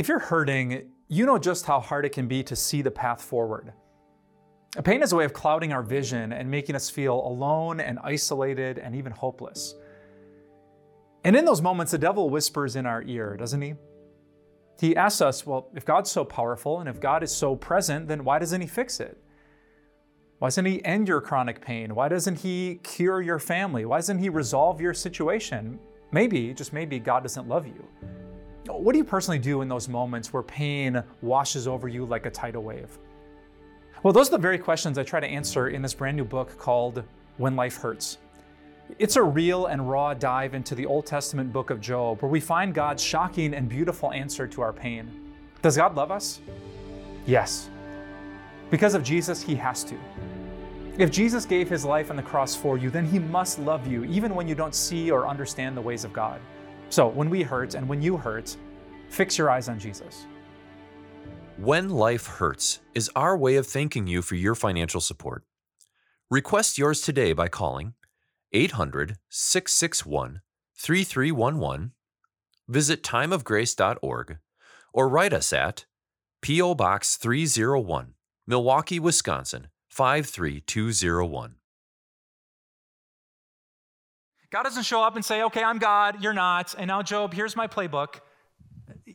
If you're hurting, you know just how hard it can be to see the path forward. Pain is a way of clouding our vision and making us feel alone and isolated and even hopeless. And in those moments, the devil whispers in our ear, doesn't he? He asks us, well, if God's so powerful and if God is so present, then why doesn't he fix it? Why doesn't he end your chronic pain? Why doesn't he cure your family? Why doesn't he resolve your situation? Maybe, just maybe, God doesn't love you. What do you personally do in those moments where pain washes over you like a tidal wave? Well, those are the very questions I try to answer in this brand new book called When Life Hurts. It's a real and raw dive into the Old Testament book of Job, where we find God's shocking and beautiful answer to our pain. Does God love us? Yes. Because of Jesus, He has to. If Jesus gave His life on the cross for you, then He must love you, even when you don't see or understand the ways of God. So when we hurt and when you hurt, fix your eyes on Jesus. When Life Hurts is our way of thanking you for your financial support. Request yours today by calling 800 661 3311, visit timeofgrace.org, or write us at P.O. Box 301, Milwaukee, Wisconsin 53201. God doesn't show up and say, okay, I'm God, you're not, and now, Job, here's my playbook.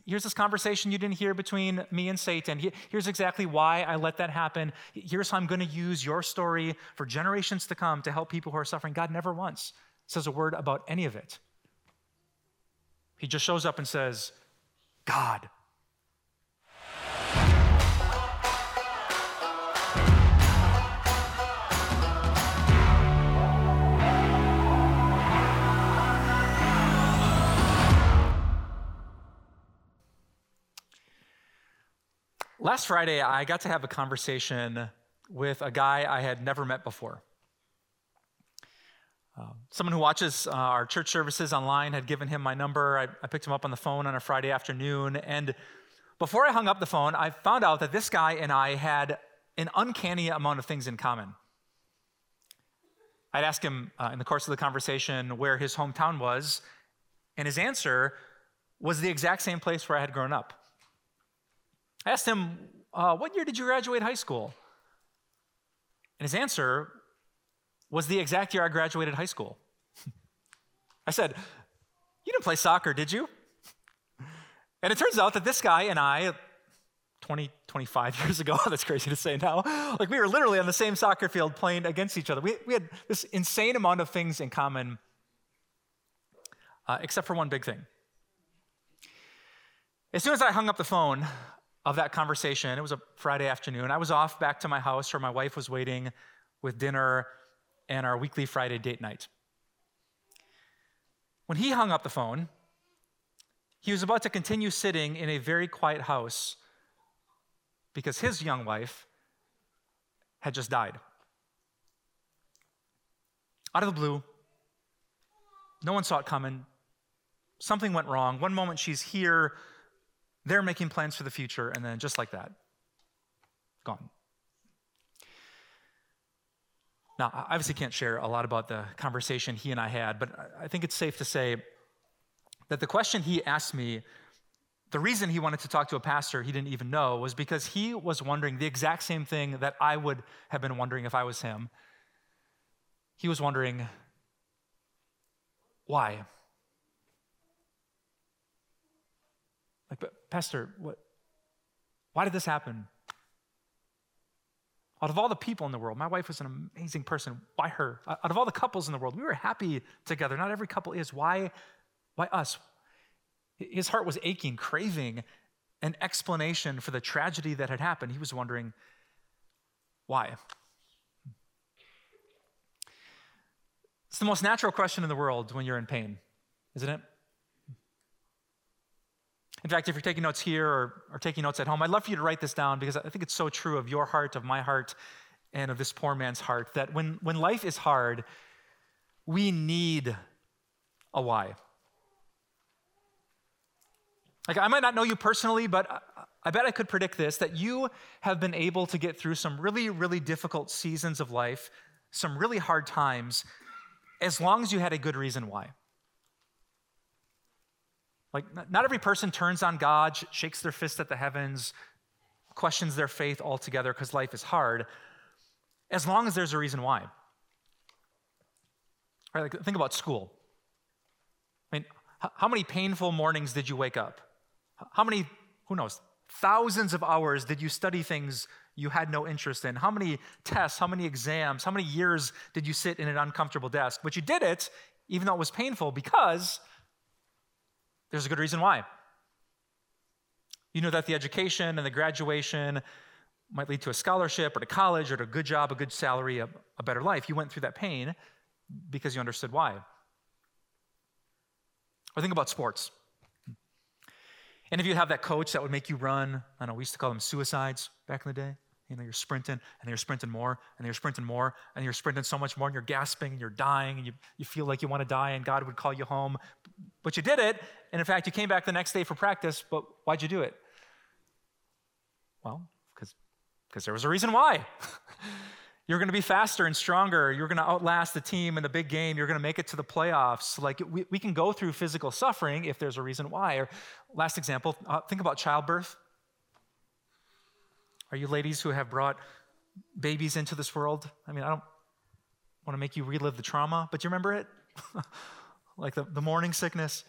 Here's this conversation you didn't hear between me and Satan. Here's exactly why I let that happen. Here's how I'm going to use your story for generations to come to help people who are suffering. God never once says a word about any of it. He just shows up and says, God, Last Friday, I got to have a conversation with a guy I had never met before. Uh, someone who watches uh, our church services online had given him my number. I, I picked him up on the phone on a Friday afternoon. And before I hung up the phone, I found out that this guy and I had an uncanny amount of things in common. I'd ask him uh, in the course of the conversation where his hometown was, and his answer was the exact same place where I had grown up. I asked him, uh, What year did you graduate high school? And his answer was the exact year I graduated high school. I said, You didn't play soccer, did you? And it turns out that this guy and I, 20, 25 years ago, that's crazy to say now, like we were literally on the same soccer field playing against each other. We, we had this insane amount of things in common, uh, except for one big thing. As soon as I hung up the phone, of that conversation. It was a Friday afternoon. I was off back to my house where my wife was waiting with dinner and our weekly Friday date night. When he hung up the phone, he was about to continue sitting in a very quiet house because his young wife had just died. Out of the blue, no one saw it coming. Something went wrong. One moment she's here they're making plans for the future, and then just like that, gone. Now, I obviously can't share a lot about the conversation he and I had, but I think it's safe to say that the question he asked me, the reason he wanted to talk to a pastor he didn't even know was because he was wondering the exact same thing that I would have been wondering if I was him. He was wondering, why? Like, but Pastor, what, why did this happen? Out of all the people in the world, my wife was an amazing person. Why her? Out of all the couples in the world, we were happy together. Not every couple is. Why, why us? His heart was aching, craving an explanation for the tragedy that had happened. He was wondering, why? It's the most natural question in the world when you're in pain, isn't it? In fact, if you're taking notes here or, or taking notes at home, I'd love for you to write this down because I think it's so true of your heart, of my heart, and of this poor man's heart that when, when life is hard, we need a why. Like, I might not know you personally, but I bet I could predict this that you have been able to get through some really, really difficult seasons of life, some really hard times, as long as you had a good reason why. Like, not every person turns on God, shakes their fist at the heavens, questions their faith altogether because life is hard, as long as there's a reason why. Right, like, think about school. I mean, how many painful mornings did you wake up? How many, who knows, thousands of hours did you study things you had no interest in? How many tests, how many exams, how many years did you sit in an uncomfortable desk? But you did it, even though it was painful, because there's a good reason why. You know that the education and the graduation might lead to a scholarship or to college or to a good job, a good salary, a, a better life. You went through that pain because you understood why. Or think about sports. And if you have that coach that would make you run, I don't know, we used to call them suicides back in the day. You know, you're sprinting and you're sprinting more and you're sprinting more and you're sprinting so much more and you're gasping and you're dying and you, you feel like you want to die and God would call you home. But you did it. And in fact, you came back the next day for practice. But why'd you do it? Well, because there was a reason why. You're going to be faster and stronger. You're going to outlast the team in the big game. You're going to make it to the playoffs. Like we, we can go through physical suffering if there's a reason why. Or last example, uh, think about childbirth. Are you ladies who have brought babies into this world? I mean, I don't want to make you relive the trauma, but you remember it? like the, the morning sickness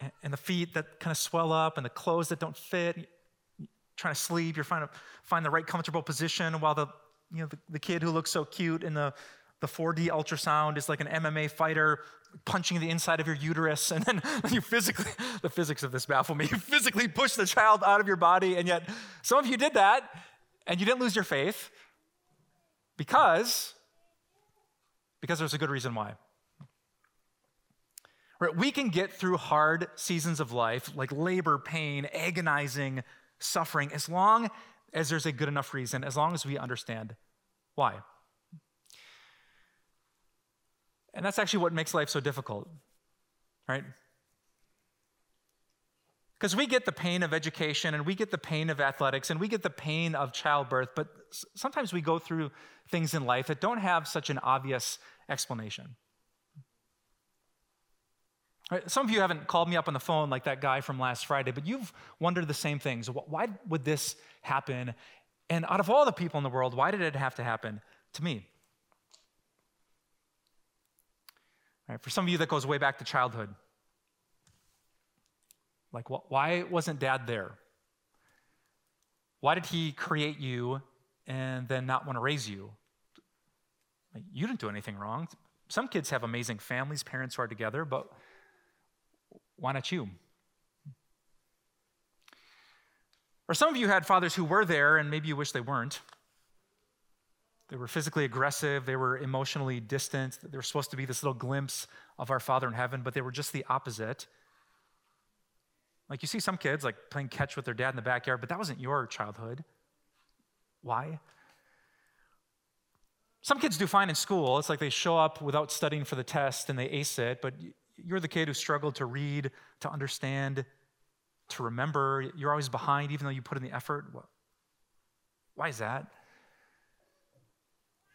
and, and the feet that kind of swell up and the clothes that don't fit. You're trying to sleep, you're trying to find the right comfortable position while the you know the, the kid who looks so cute in the the 4D ultrasound is like an MMA fighter punching the inside of your uterus, and then you physically, the physics of this baffle me, you physically push the child out of your body, and yet some of you did that, and you didn't lose your faith because, because there's a good reason why. Right, we can get through hard seasons of life, like labor, pain, agonizing suffering, as long as there's a good enough reason, as long as we understand why. And that's actually what makes life so difficult, right? Because we get the pain of education and we get the pain of athletics and we get the pain of childbirth, but sometimes we go through things in life that don't have such an obvious explanation. Some of you haven't called me up on the phone like that guy from last Friday, but you've wondered the same things. Why would this happen? And out of all the people in the world, why did it have to happen to me? Right, for some of you, that goes way back to childhood. Like, why wasn't dad there? Why did he create you and then not want to raise you? Like, you didn't do anything wrong. Some kids have amazing families, parents who are together, but why not you? Or some of you had fathers who were there and maybe you wish they weren't. They were physically aggressive, they were emotionally distant, they were supposed to be this little glimpse of our Father in heaven, but they were just the opposite. Like you see some kids like playing catch with their dad in the backyard, but that wasn't your childhood. Why? Some kids do fine in school. It's like they show up without studying for the test and they ace it, but you're the kid who struggled to read, to understand, to remember. You're always behind, even though you put in the effort. Why is that?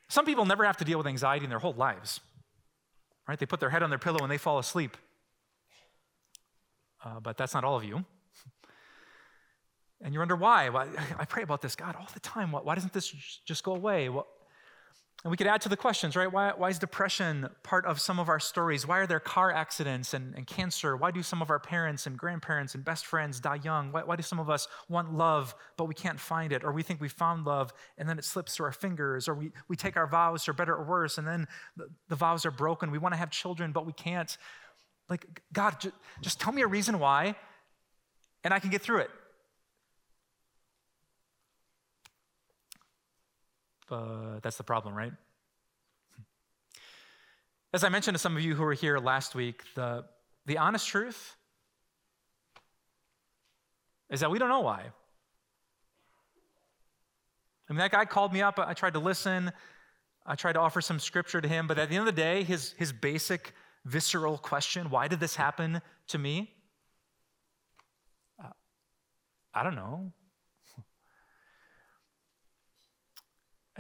Some people never have to deal with anxiety in their whole lives, right? They put their head on their pillow and they fall asleep. Uh, but that's not all of you. And you wonder why. why. I pray about this, God, all the time. Why, why doesn't this just go away? Well, and we could add to the questions, right? Why, why, is depression part of some of our stories? Why are there car accidents and, and cancer? Why do some of our parents and grandparents and best friends die young? Why, why, do some of us want love, but we can't find it? Or we think we found love and then it slips through our fingers? Or we, we take our vows for better or worse and then the, the vows are broken. We want to have children, but we can't. Like, God, just, just tell me a reason why and I can get through it. But that's the problem, right? As I mentioned to some of you who were here last week, the, the honest truth is that we don't know why. I mean, that guy called me up. I tried to listen. I tried to offer some scripture to him. But at the end of the day, his, his basic, visceral question why did this happen to me? Uh, I don't know.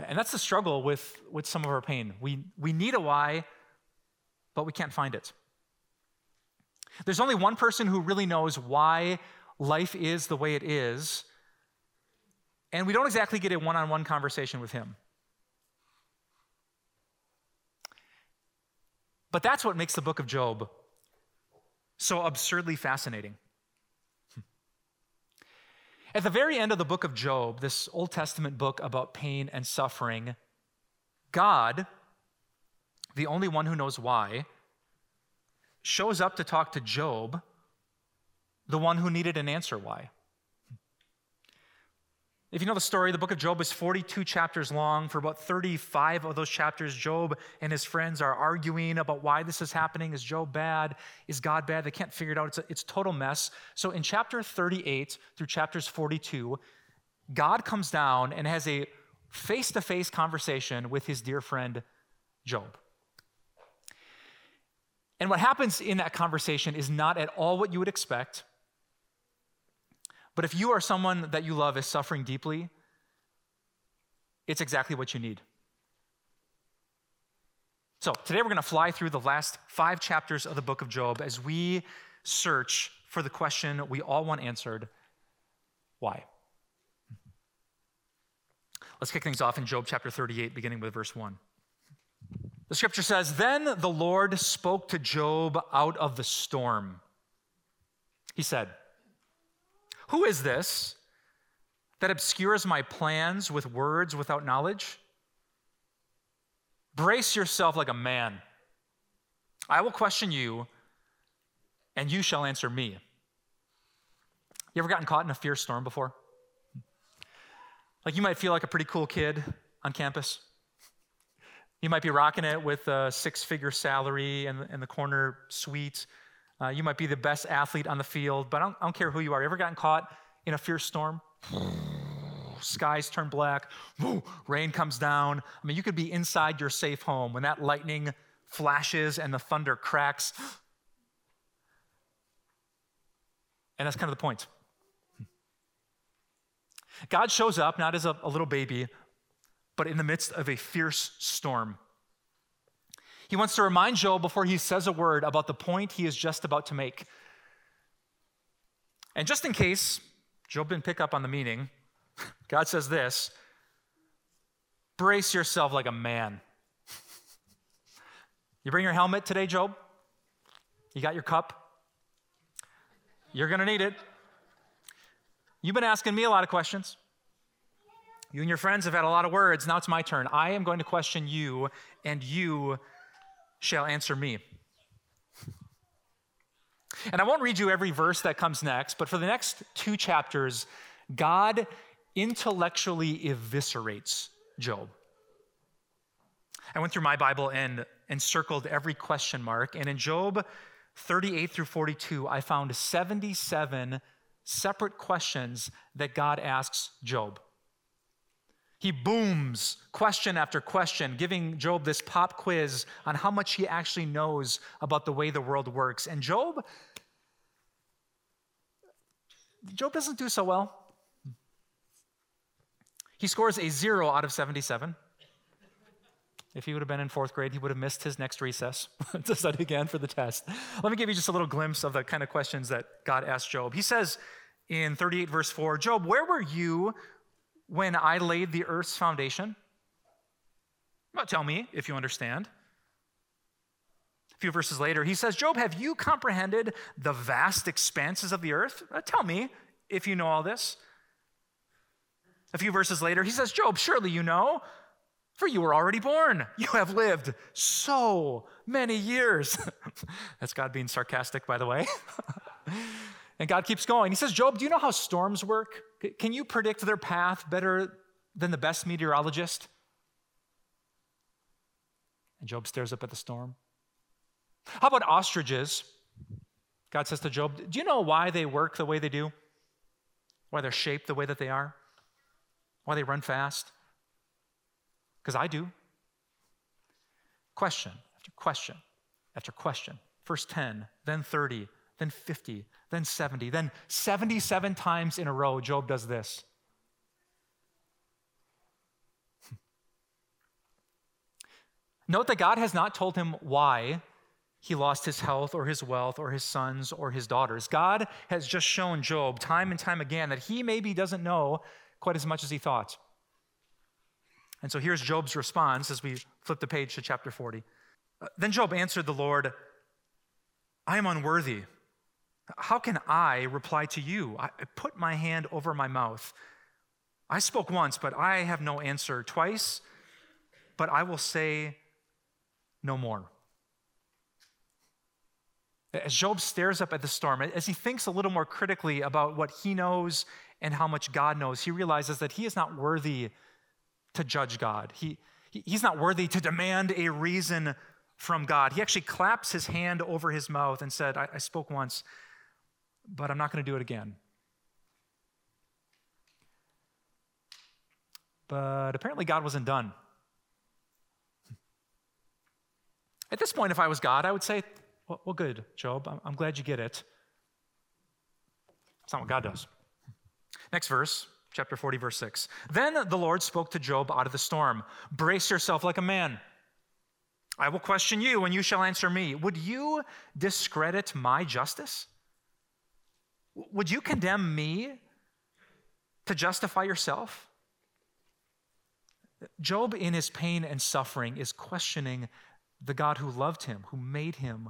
And that's the struggle with, with some of our pain. We, we need a why, but we can't find it. There's only one person who really knows why life is the way it is, and we don't exactly get a one on one conversation with him. But that's what makes the book of Job so absurdly fascinating. At the very end of the book of Job, this Old Testament book about pain and suffering, God, the only one who knows why, shows up to talk to Job, the one who needed an answer why. If you know the story, the book of Job is 42 chapters long. For about 35 of those chapters, Job and his friends are arguing about why this is happening. Is Job bad? Is God bad? They can't figure it out. It's a, it's total mess. So in chapter 38 through chapters 42, God comes down and has a face to face conversation with his dear friend Job. And what happens in that conversation is not at all what you would expect. But if you or someone that you love is suffering deeply, it's exactly what you need. So, today we're going to fly through the last five chapters of the book of Job as we search for the question we all want answered why? Let's kick things off in Job chapter 38, beginning with verse 1. The scripture says Then the Lord spoke to Job out of the storm. He said, who is this that obscures my plans with words without knowledge? Brace yourself like a man. I will question you, and you shall answer me. You ever gotten caught in a fierce storm before? Like you might feel like a pretty cool kid on campus. You might be rocking it with a six figure salary and, and the corner suite uh, you might be the best athlete on the field, but I don't, I don't care who you are. You ever gotten caught in a fierce storm? Skies turn black, rain comes down. I mean, you could be inside your safe home when that lightning flashes and the thunder cracks. And that's kind of the point. God shows up not as a, a little baby, but in the midst of a fierce storm. He wants to remind Job before he says a word about the point he is just about to make. And just in case Job didn't pick up on the meaning, God says this brace yourself like a man. You bring your helmet today, Job? You got your cup? You're going to need it. You've been asking me a lot of questions. You and your friends have had a lot of words. Now it's my turn. I am going to question you, and you shall answer me. And I won't read you every verse that comes next, but for the next two chapters, God intellectually eviscerates Job. I went through my Bible and, and circled every question mark, and in Job 38 through 42, I found 77 separate questions that God asks Job. He booms question after question, giving Job this pop quiz on how much he actually knows about the way the world works. And Job, Job doesn't do so well. He scores a zero out of 77. If he would have been in fourth grade, he would have missed his next recess to study again for the test. Let me give you just a little glimpse of the kind of questions that God asked Job. He says in 38, verse 4 Job, where were you when I laid the earth's foundation? Well, tell me if you understand. A few verses later, he says, Job, have you comprehended the vast expanses of the earth? Uh, tell me if you know all this. A few verses later, he says, Job, surely you know, for you were already born. You have lived so many years. That's God being sarcastic, by the way. And God keeps going. He says, Job, do you know how storms work? Can you predict their path better than the best meteorologist? And Job stares up at the storm. How about ostriches? God says to Job, Do you know why they work the way they do? Why they're shaped the way that they are? Why they run fast? Because I do. Question after question after question. First 10, then 30, then 50, then 70, then 77 times in a row, Job does this. Note that God has not told him why he lost his health or his wealth or his sons or his daughters. God has just shown Job time and time again that he maybe doesn't know quite as much as he thought. And so here's Job's response as we flip the page to chapter 40. Uh, then Job answered the Lord, I am unworthy. How can I reply to you? I put my hand over my mouth. I spoke once, but I have no answer. Twice, but I will say no more. As Job stares up at the storm, as he thinks a little more critically about what he knows and how much God knows, he realizes that he is not worthy to judge God. He, he's not worthy to demand a reason from God. He actually claps his hand over his mouth and said, I, I spoke once, but I'm not going to do it again. But apparently, God wasn't done. At this point, if I was God, I would say, Well, well good, Job. I'm, glad you get it. It's not what God does. Next verse, chapter 40, verse 6. Then the Lord spoke to Job out of the storm Brace yourself like a man. I will question you, and you shall answer me. Would you discredit my justice? Would you condemn me to justify yourself? Job, in his pain and suffering, is questioning the God who loved him, who made him,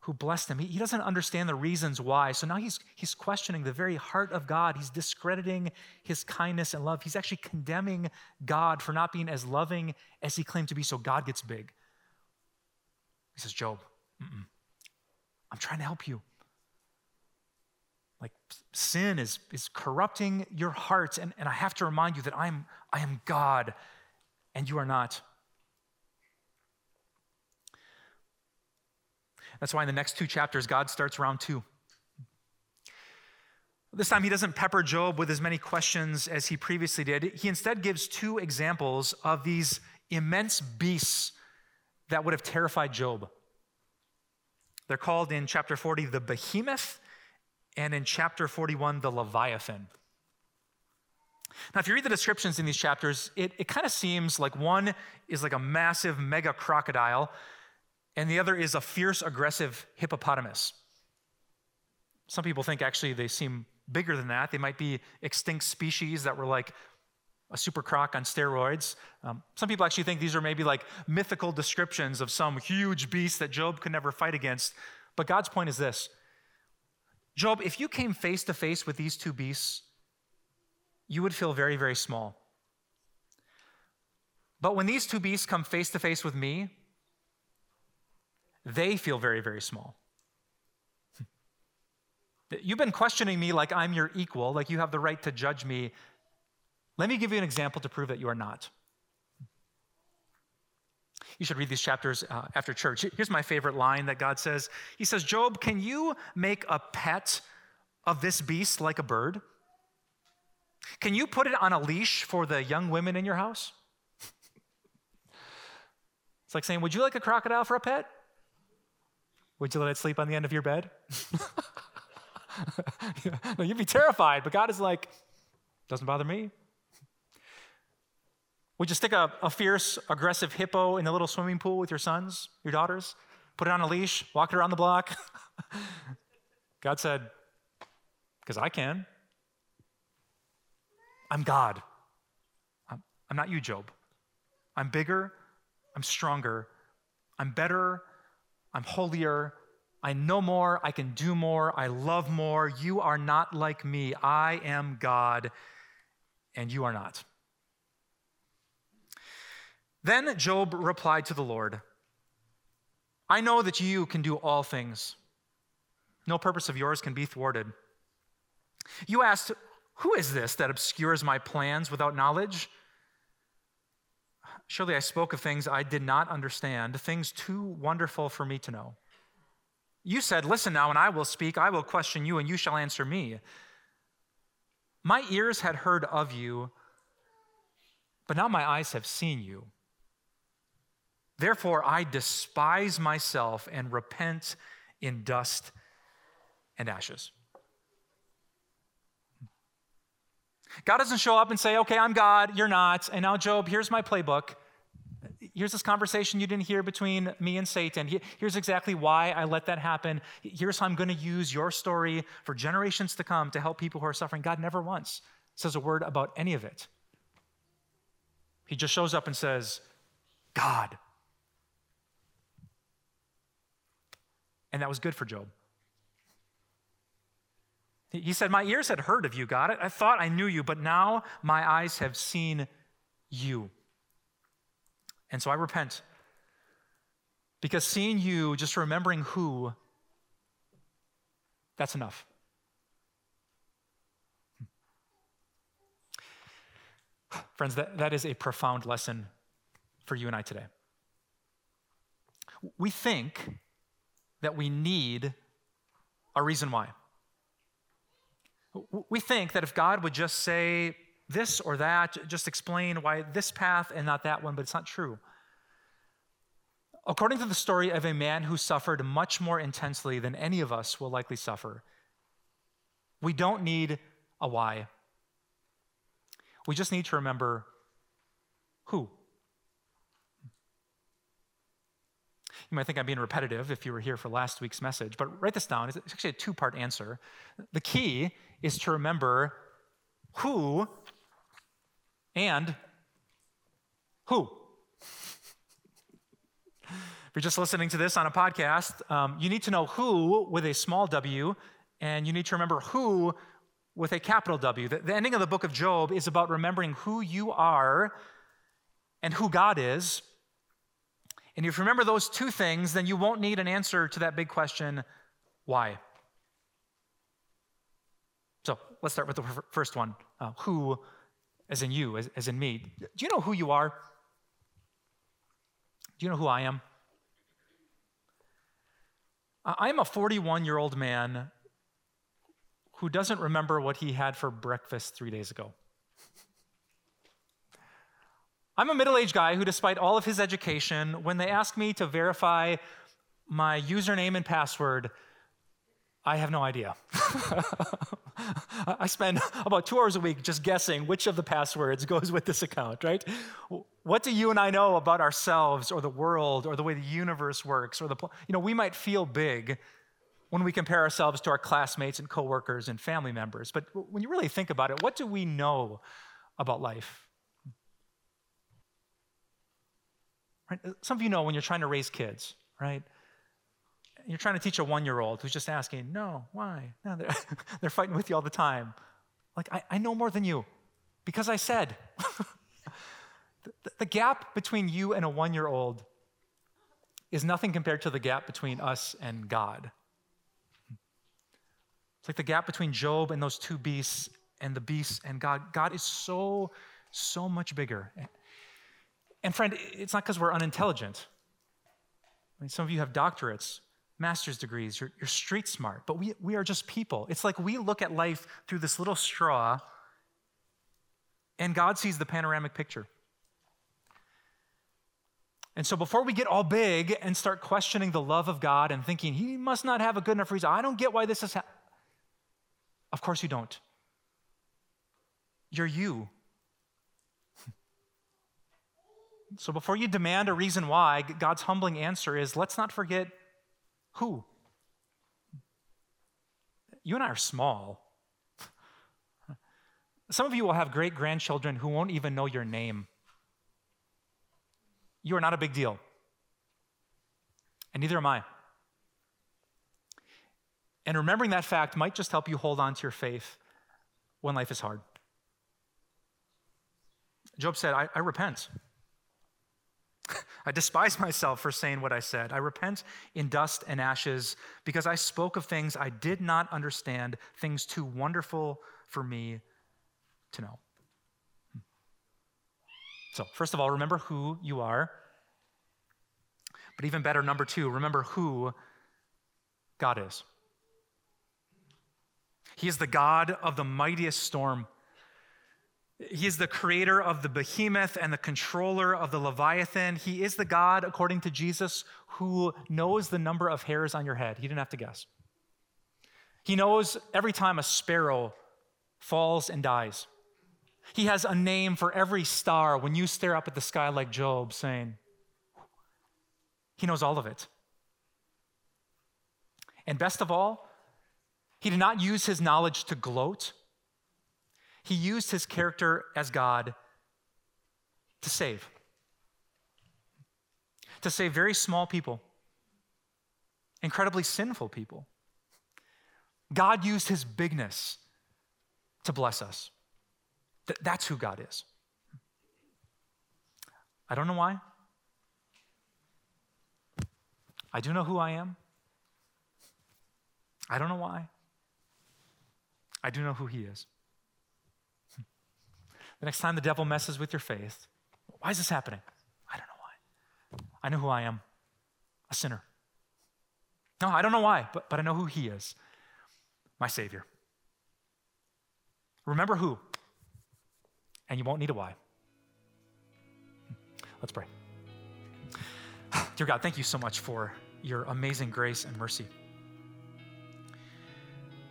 who blessed him. He, he doesn't understand the reasons why. So now he's, he's questioning the very heart of God. He's discrediting his kindness and love. He's actually condemning God for not being as loving as he claimed to be. So God gets big. He says, Job, I'm trying to help you. Sin is, is corrupting your heart, and, and I have to remind you that I'm, I am God and you are not. That's why in the next two chapters, God starts round two. This time, he doesn't pepper Job with as many questions as he previously did. He instead gives two examples of these immense beasts that would have terrified Job. They're called in chapter 40 the behemoth, and in chapter 41, the leviathan. Now, if you read the descriptions in these chapters, it, it kind of seems like one is like a massive mega crocodile and the other is a fierce, aggressive hippopotamus. Some people think actually they seem bigger than that. They might be extinct species that were like a super croc on steroids. Um, some people actually think these are maybe like mythical descriptions of some huge beast that Job could never fight against. But God's point is this Job, if you came face to face with these two beasts, you would feel very, very small. But when these two beasts come face to face with me, they feel very, very small. You've been questioning me like I'm your equal, like you have the right to judge me. Let me give you an example to prove that you are not. You should read these chapters uh, after church. Here's my favorite line that God says He says, Job, can you make a pet of this beast like a bird? Can you put it on a leash for the young women in your house? it's like saying, Would you like a crocodile for a pet? Would you let it sleep on the end of your bed? no, you'd be terrified, but God is like, doesn't bother me. Would you stick a, a fierce, aggressive hippo in the little swimming pool with your sons, your daughters? Put it on a leash, walk it around the block? God said, because I can. I'm God. I'm, I'm not you, Job. I'm bigger, I'm stronger, I'm better, I'm holier. I know more. I can do more. I love more. You are not like me. I am God, and you are not. Then Job replied to the Lord I know that you can do all things. No purpose of yours can be thwarted. You asked, Who is this that obscures my plans without knowledge? Surely I spoke of things I did not understand, things too wonderful for me to know. You said, Listen now, and I will speak. I will question you, and you shall answer me. My ears had heard of you, but now my eyes have seen you. Therefore, I despise myself and repent in dust and ashes. God doesn't show up and say, okay, I'm God, you're not. And now, Job, here's my playbook. Here's this conversation you didn't hear between me and Satan. Here's exactly why I let that happen. Here's how I'm going to use your story for generations to come to help people who are suffering. God never once says a word about any of it. He just shows up and says, God. And that was good for Job. He said, My ears had heard of you, God. I thought I knew you, but now my eyes have seen you. And so I repent. Because seeing you, just remembering who, that's enough. Friends, that, that is a profound lesson for you and I today. We think that we need a reason why. We think that if God would just say this or that, just explain why this path and not that one, but it's not true. According to the story of a man who suffered much more intensely than any of us will likely suffer, we don't need a why. We just need to remember who. You might think I'm being repetitive if you were here for last week's message, but write this down. It's actually a two part answer. The key is to remember who and who. If you're just listening to this on a podcast, um, you need to know who with a small w, and you need to remember who with a capital W. The, the ending of the book of Job is about remembering who you are and who God is. And if you remember those two things, then you won't need an answer to that big question why? So let's start with the first one uh, who, as in you, as, as in me. Do you know who you are? Do you know who I am? I'm a 41 year old man who doesn't remember what he had for breakfast three days ago. I'm a middle aged guy who, despite all of his education, when they ask me to verify my username and password, I have no idea. I spend about two hours a week just guessing which of the passwords goes with this account, right? What do you and I know about ourselves or the world or the way the universe works or the, you know, we might feel big when we compare ourselves to our classmates and coworkers and family members. But when you really think about it, what do we know about life? Right? Some of you know when you're trying to raise kids, right? You're trying to teach a one year old who's just asking, no, why? No, they're, they're fighting with you all the time. Like, I, I know more than you because I said. the, the gap between you and a one year old is nothing compared to the gap between us and God. It's like the gap between Job and those two beasts and the beasts and God. God is so, so much bigger. And friend, it's not because we're unintelligent. I mean, some of you have doctorates, master's degrees, you're, you're street smart, but we, we are just people. It's like we look at life through this little straw, and God sees the panoramic picture. And so before we get all big and start questioning the love of God and thinking, he must not have a good enough reason, I don't get why this is happening. Of course you don't. You're you. So before you demand a reason why, God's humbling answer is let's not forget who. You and I are small. Some of you will have great grandchildren who won't even know your name. You are not a big deal. And neither am I. And remembering that fact might just help you hold on to your faith when life is hard. Job said, I, I repent. I despise myself for saying what I said. I repent in dust and ashes because I spoke of things I did not understand, things too wonderful for me to know. Hmm. So, first of all, remember who you are. But even better, number two, remember who God is. He is the God of the mightiest storm. He is the creator of the behemoth and the controller of the Leviathan. He is the God, according to Jesus, who knows the number of hairs on your head. He didn't have to guess. He knows every time a sparrow falls and dies. He has a name for every star when you stare up at the sky like Job, saying, He knows all of it. And best of all, he did not use his knowledge to gloat. He used his character as God to save. To save very small people, incredibly sinful people. God used his bigness to bless us. Th- that's who God is. I don't know why. I do know who I am. I don't know why. I do know who He is. The next time the devil messes with your faith, why is this happening? I don't know why. I know who I am a sinner. No, I don't know why, but, but I know who He is my Savior. Remember who, and you won't need a why. Let's pray. Dear God, thank you so much for your amazing grace and mercy.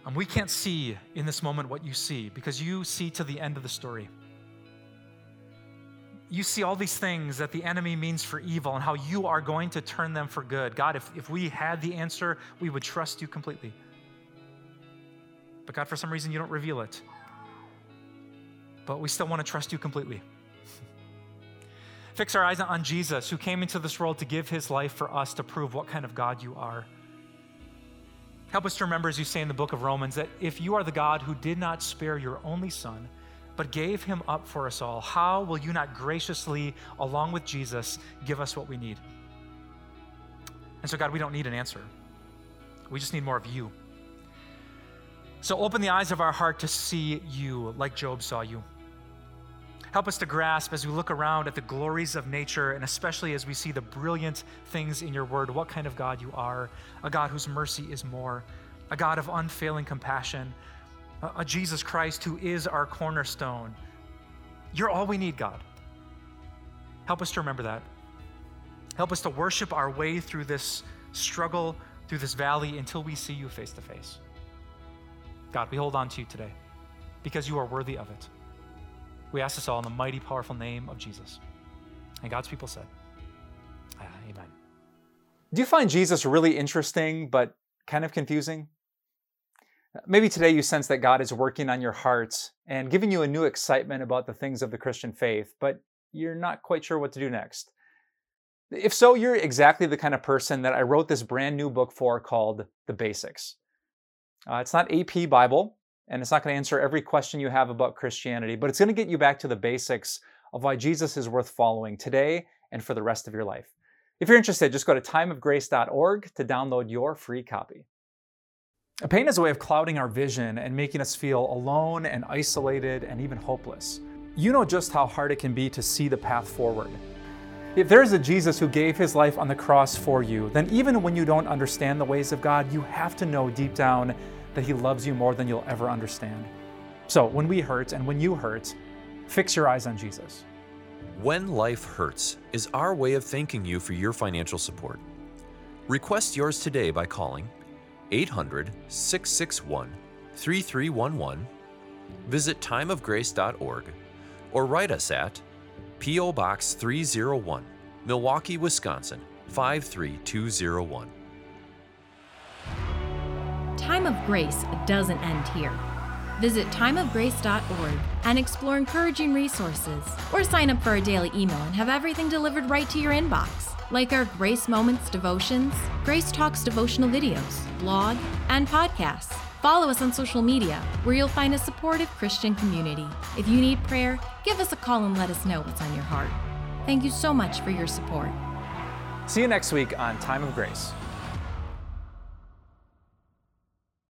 And we can't see in this moment what you see because you see to the end of the story. You see all these things that the enemy means for evil and how you are going to turn them for good. God, if, if we had the answer, we would trust you completely. But God, for some reason, you don't reveal it. But we still want to trust you completely. Fix our eyes on Jesus, who came into this world to give his life for us to prove what kind of God you are. Help us to remember, as you say in the book of Romans, that if you are the God who did not spare your only Son, but gave him up for us all, how will you not graciously, along with Jesus, give us what we need? And so, God, we don't need an answer. We just need more of you. So, open the eyes of our heart to see you like Job saw you. Help us to grasp as we look around at the glories of nature, and especially as we see the brilliant things in your word, what kind of God you are a God whose mercy is more, a God of unfailing compassion, a Jesus Christ who is our cornerstone. You're all we need, God. Help us to remember that. Help us to worship our way through this struggle, through this valley, until we see you face to face. God, we hold on to you today because you are worthy of it. We ask this all in the mighty, powerful name of Jesus. And God's people said, Amen. Do you find Jesus really interesting, but kind of confusing? Maybe today you sense that God is working on your heart and giving you a new excitement about the things of the Christian faith, but you're not quite sure what to do next. If so, you're exactly the kind of person that I wrote this brand new book for called The Basics. Uh, it's not AP Bible, and it's not going to answer every question you have about Christianity, but it's going to get you back to the basics of why Jesus is worth following today and for the rest of your life. If you're interested, just go to timeofgrace.org to download your free copy. A pain is a way of clouding our vision and making us feel alone and isolated and even hopeless. You know just how hard it can be to see the path forward. If there is a Jesus who gave his life on the cross for you, then even when you don't understand the ways of God, you have to know deep down that He loves you more than you'll ever understand. So when we hurt and when you hurt, fix your eyes on Jesus. When Life Hurts is our way of thanking you for your financial support. Request yours today by calling 800 661 3311, visit timeofgrace.org, or write us at P.O. Box 301, Milwaukee, Wisconsin 53201. Time of Grace doesn't end here. Visit timeofgrace.org and explore encouraging resources, or sign up for a daily email and have everything delivered right to your inbox, like our Grace Moments devotions, Grace Talks devotional videos, blog, and podcasts. Follow us on social media, where you'll find a supportive Christian community. If you need prayer, give us a call and let us know what's on your heart. Thank you so much for your support. See you next week on Time of Grace.